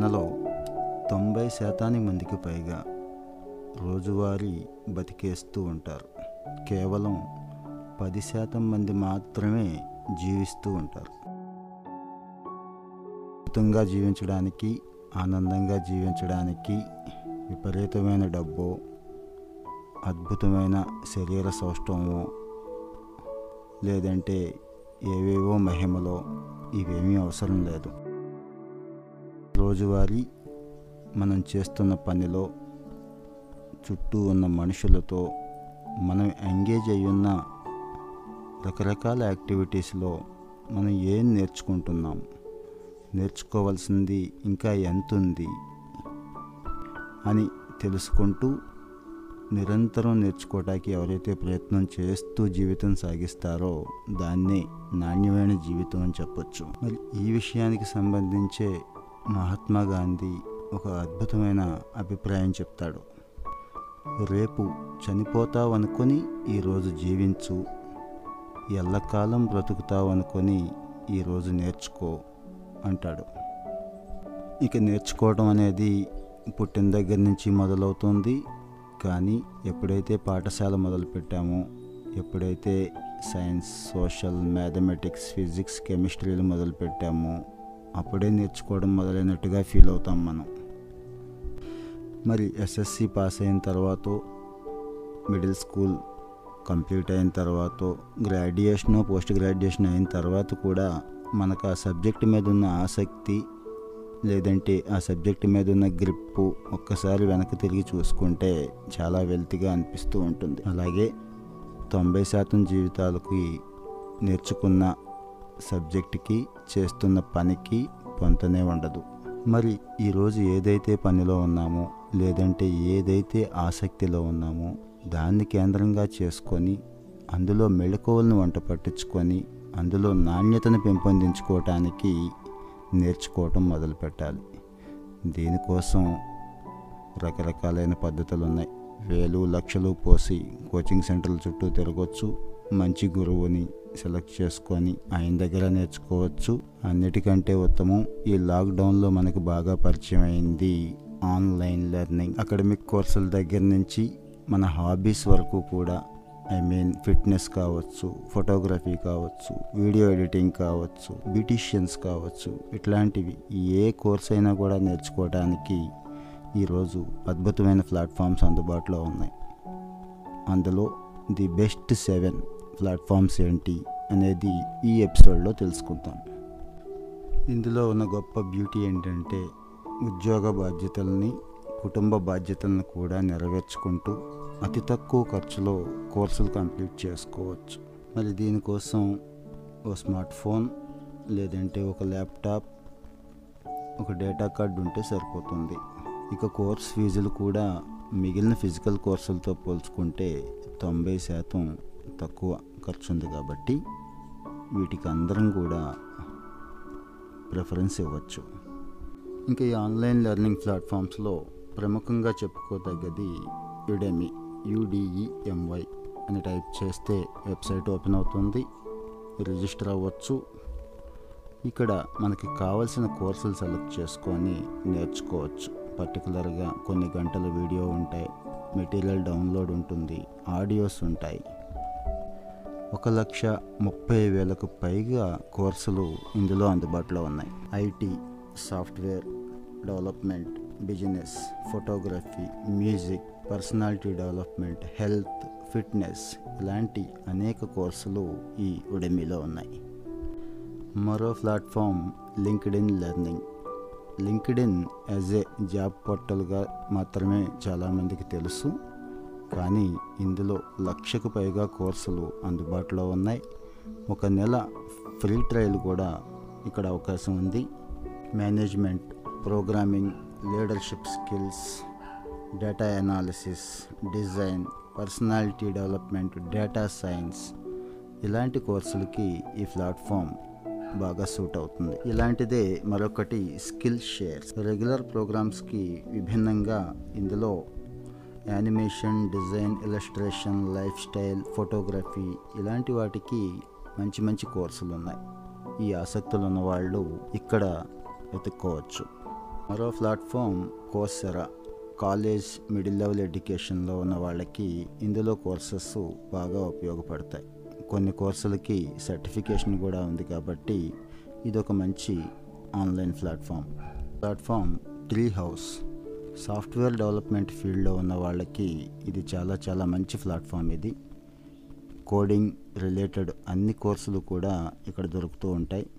మనలో తొంభై శాతానికి మందికి పైగా రోజువారీ బతికేస్తూ ఉంటారు. కేవలం పది శాతం మంది మాత్రమే జీవిస్తూ ఉంటారు. అద్భుతంగా జీవించడానికి ఆనందంగా జీవించడానికి విపరీతమైన డబ్బు అద్భుతమైన శరీర సౌష్ఠవమో లేదంటే ఏవేవో మహిమలో ఇవేమీ అవసరం లేదు. రోజువారీ మనం చేస్తున్న పనిలో చుట్టూ ఉన్న మనుషులతో మనం ఎంగేజ్ అయ్యున్న రకరకాల యాక్టివిటీస్లో మనం ఏం నేర్చుకుంటున్నాం? నేర్చుకోవాల్సింది ఇంకా ఎంత ఉంది అని తెలుసుకుంటూ నిరంతరం నేర్చుకోవటానికి ఎవరైతే ప్రయత్నం చేస్తూ జీవితం సాగిస్తారో దాన్నే నాణ్యమైన జీవితం అని చెప్పొచ్చు. మరి ఈ విషయానికి సంబంధించే మహాత్మా గాంధీ ఒక అద్భుతమైన అభిప్రాయం చెప్తాడు. రేపు చనిపోతావు అనుకొని ఈరోజు జీవించు. ఎల్లకాలం బ్రతుకుతావు అనుకొని ఈరోజు నేర్చుకో అంటాడు. ఇక నేర్చుకోవడం అనేది పుట్టిన దగ్గర నుంచి మొదలవుతుంది. కానీ ఎప్పుడైతే పాఠశాల మొదలుపెట్టామో ఎప్పుడైతే సైన్స్ సోషల్ మ్యాథమెటిక్స్ ఫిజిక్స్ కెమిస్ట్రీలు మొదలుపెట్టామో అప్పుడే నేర్చుకోవడం మొదలైనట్టుగా ఫీల్ అవుతాం మనం. మరి ఎస్ఎస్సి పాస్ అయిన తర్వాత మిడిల్ స్కూల్ కంప్లీట్ అయిన తర్వాత గ్రాడ్యుయేషన్ పోస్ట్ గ్రాడ్యుయేషన్ అయిన తర్వాత కూడా మనకు ఆ సబ్జెక్ట్ మీద ఉన్న ఆసక్తి లేదంటే ఆ సబ్జెక్ట్ మీద ఉన్న గ్రిప్పు ఒక్కసారి వెనక్కి తిరిగి చూసుకుంటే చాలా వెల్తిగా అనిపిస్తూ ఉంటుంది. అలాగే తొంభై శాతం జీవితాలకి నేర్చుకున్న సబ్జెక్టుకి చేస్తున్న పనికి పొంతనే ఉండదు. మరి ఈరోజు ఏదైతే పనిలో ఉన్నామో లేదంటే ఏదైతే ఆసక్తిలో ఉన్నామో దాన్ని కేంద్రంగా చేసుకొని అందులో మెళకువలను వంట పట్టించుకొని అందులో నాణ్యతను పెంపొందించుకోవటానికి నేర్చుకోవటం మొదలు పెట్టాలి. దీనికోసం రకరకాలైన పద్ధతులు ఉన్నాయి వేలు లక్షలు పోసి కోచింగ్ సెంటర్ల చుట్టూ తిరగవచ్చు మంచి గురువుని సెలెక్ట్ చేసుకొని ఆయన దగ్గర నేర్చుకోవచ్చు. అన్నిటికంటే ఉత్తమం ఈ లాక్డౌన్లో మనకు బాగా పరిచయం అయింది ఆన్లైన్ లెర్నింగ్. అకాడమిక్ కోర్సుల దగ్గర నుంచి మన హాబీస్ వరకు కూడా ఐ మీన్ ఫిట్నెస్ కావచ్చు ఫోటోగ్రఫీ కావచ్చు వీడియో ఎడిటింగ్ కావచ్చు బ్యూటీషియన్స్ కావచ్చు ఇట్లాంటివి ఏ కోర్స్ అయినా కూడా నేర్చుకోవడానికి ఈరోజు అద్భుతమైన ప్లాట్ఫామ్స్ అందుబాటులో ఉన్నాయి. అందులో ది బెస్ట్ సెవెన్ ప్లాట్ఫామ్స్ ఏంటి అనేది ఈ ఎపిసోడ్లో తెలుసుకుందాం. ఇందులో ఉన్న గొప్ప బ్యూటీ ఏంటంటే ఉద్యోగ బాధ్యతల్ని కుటుంబ బాధ్యతలను కూడా నెరవేర్చుకుంటూ అతి తక్కువ ఖర్చులో కోర్సులు కంప్లీట్ చేసుకోవచ్చు. మరి దీనికోసం ఓ స్మార్ట్ ఫోన్ లేదంటే ఒక ల్యాప్టాప్ ఒక డేటా కార్డు ఉంటే సరిపోతుంది. ఇక కోర్స్ ఫీజులు కూడా మిగిలిన ఫిజికల్ కోర్సులతో పోల్చుకుంటే తొంభై శాతం తక్కువ. ఖర్చు ఉంది కాబట్టి వీటికి అందరం కూడా ప్రిఫరెన్స్ ఇవ్వచ్చు. ఇంకా ఈ ఆన్లైన్ లెర్నింగ్ ప్లాట్ఫామ్స్లో ప్రముఖంగా చెప్పుకోదగ్గది యుడెమి యుడిఈఎంవై అని టైప్ చేస్తే వెబ్సైట్ ఓపెన్ అవుతుంది రిజిస్టర్ అవ్వచ్చు. ఇక్కడ మనకి కావలసిన కోర్సులు సెలెక్ట్ చేసుకొని నేర్చుకోవచ్చు. పర్టికులర్గా కొన్ని గంటల వీడియో ఉంటాయి మెటీరియల్ డౌన్లోడ్ ఉంటుంది ఆడియోస్ ఉంటాయి. ఒక లక్ష ముప్పై వేలకు పైగా కోర్సులు ఇందులో అందుబాటులో ఉన్నాయి. IT software development business photography music personality development health fitness ఇలాంటి అనేక కోర్సులు ఈ ఉడమిలో ఉన్నాయి. మరో platform LinkedIn learning. LinkedIn as a job పోర్టల్గా మాత్రమే చాలామందికి తెలుసు. కానీ ఇందులో లక్షకు పైగా కోర్సులు అందుబాటులో ఉన్నాయి. ఒక నెల ఫ్రీ ట్రయల్ కూడా ఇక్కడ అవకాశం ఉంది. Management programming leadership skills data analysis design personality development data science ఇలాంటి కోర్సులకి ఈ ప్లాట్ఫామ్ బాగా సూట్ అవుతుంది. ఇలాంటిదే మరొకటి స్కిల్ షేర్స్. రెగ్యులర్ ప్రోగ్రామ్స్కి విభిన్నంగా ఇందులో animation design illustration lifestyle photography ఇలాంటి వాటికి మంచి మంచి కోర్సులు ఉన్నాయి. ఈ ఆసక్తులు ఉన్న వాళ్ళు ఇక్కడ వెతుక్కోవచ్చు. మరో platform Coursera college middle level ఎడ్యుకేషన్లో ఉన్న వాళ్ళకి ఇందులో కోర్సెస్ బాగా ఉపయోగపడతాయి. కొన్ని కోర్సులకి సర్టిఫికేషన్ కూడా ఉంది కాబట్టి ఇది ఒక మంచి online platform platform Treehouse software development ఫీల్డ్లో ఉన్న వాళ్ళకి ఇది చాలా చాలా మంచి ప్లాట్ఫామ్ ఇది. కోడింగ్ రిలేటెడ్ అన్ని కోర్సులు కూడా ఇక్కడ దొరుకుతూ ఉంటాయి.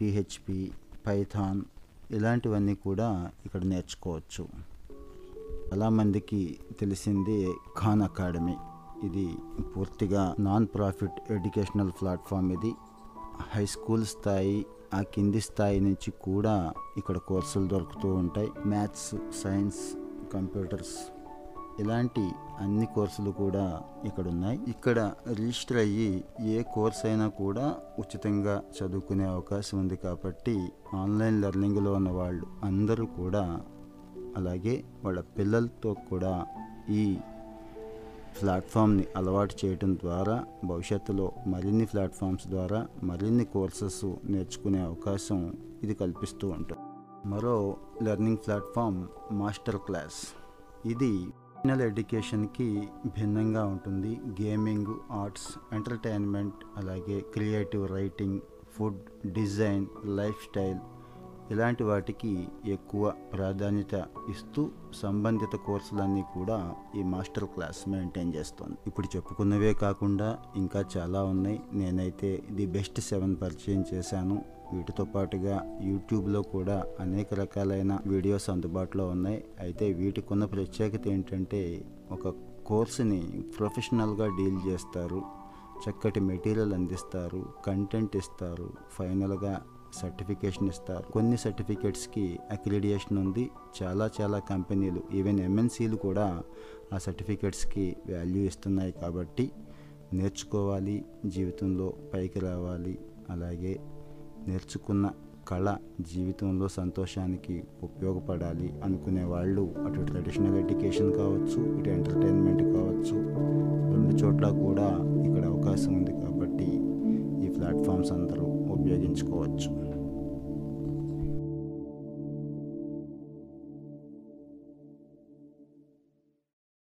పిహెచ్పి పైథాన్ ఇలాంటివన్నీ కూడా ఇక్కడ నేర్చుకోవచ్చు. చాలామందికి తెలిసింది ఖాన్ అకాడమీ. ఇది పూర్తిగా నాన్ ప్రాఫిట్ ఎడ్యుకేషనల్ ప్లాట్ఫామ్ ఇది. హై స్కూల్ స్థాయి ఆ కింది స్థాయి నుంచి కూడా ఇక్కడ కోర్సులు దొరుకుతూ ఉంటాయి. మ్యాథ్స్ సైన్స్ కంప్యూటర్స్ ఇలాంటి అన్ని కోర్సులు కూడా ఇక్కడ ఉన్నాయి. ఇక్కడ రిజిస్టర్ అయ్యి ఏ కోర్స్ అయినా కూడా ఉచితంగా చదువుకునే అవకాశం ఉంది కాబట్టి ఆన్లైన్ లెర్నింగ్లో ఉన్న వాళ్ళు అందరూ కూడా అలాగే వాళ్ళ పిల్లలతో కూడా ఈ ప్లాట్ఫామ్ని అలవాటు చేయటం ద్వారా భవిష్యత్తులో మరిన్ని ప్లాట్ఫామ్స్ ద్వారా మరిన్ని కోర్సెస్ నేర్చుకునే అవకాశం ఇది కల్పిస్తూ ఉంటుంది. మరో లెర్నింగ్ ప్లాట్ఫామ్ మాస్టర్ క్లాస్. ఇది ఫైనల్ ఎడ్యుకేషన్కి భిన్నంగా ఉంటుంది. గేమింగ్ ఆర్ట్స్ ఎంటర్టైన్మెంట్ అలాగే creative writing food design lifestyle ఇలాంటి వాటికి ఎక్కువ ప్రాధాన్యత ఇస్తూ సంబంధిత కోర్సులన్నీ కూడా ఈ మాస్టర్ క్లాస్ మెయింటైన్ చేస్తుంది. ఇప్పుడు చెప్పుకున్నవే కాకుండా ఇంకా చాలా ఉన్నాయి. నేనైతే ది బెస్ట్ సెవెన్ పరిచయం చేశాను. వీటితో పాటుగా యూట్యూబ్లో కూడా అనేక రకాలైన వీడియోస్ అందుబాటులో ఉన్నాయి. అయితే వీటికి ఉన్న ప్రత్యేకత ఏంటంటే ఒక కోర్సుని ప్రొఫెషనల్గా డీల్ చేస్తారు. చక్కటి మెటీరియల్ అందిస్తారు. కంటెంట్ ఇస్తారు. ఫైనల్గా సర్టిఫికేషన్ ఇస్తారు. కొన్ని సర్టిఫికేట్స్కి అక్రిడియేషన్ ఉంది. చాలా చాలా కంపెనీలు ఈవెన్ ఎంఎన్సీలు కూడా ఆ సర్టిఫికేట్స్కి వాల్యూ ఇస్తున్నాయి కాబట్టి నేర్చుకోవాలి జీవితంలో పైకి రావాలి. అలాగే నేర్చుకున్న కళ జీవితంలో సంతోషానికి ఉపయోగపడాలి అనుకునే వాళ్ళు అటు ట్రెడిషనల్ ఎడ్యుకేషన్ కావచ్చు ఇటు ఎంటర్టైన్మెంట్ కావచ్చు రెండు చోట్ల కూడా ఇక్కడ అవకాశం ఉంది కాబట్టి ఈ ప్లాట్ఫామ్స్ అందరూ ఉపయోగించుకోవచ్చు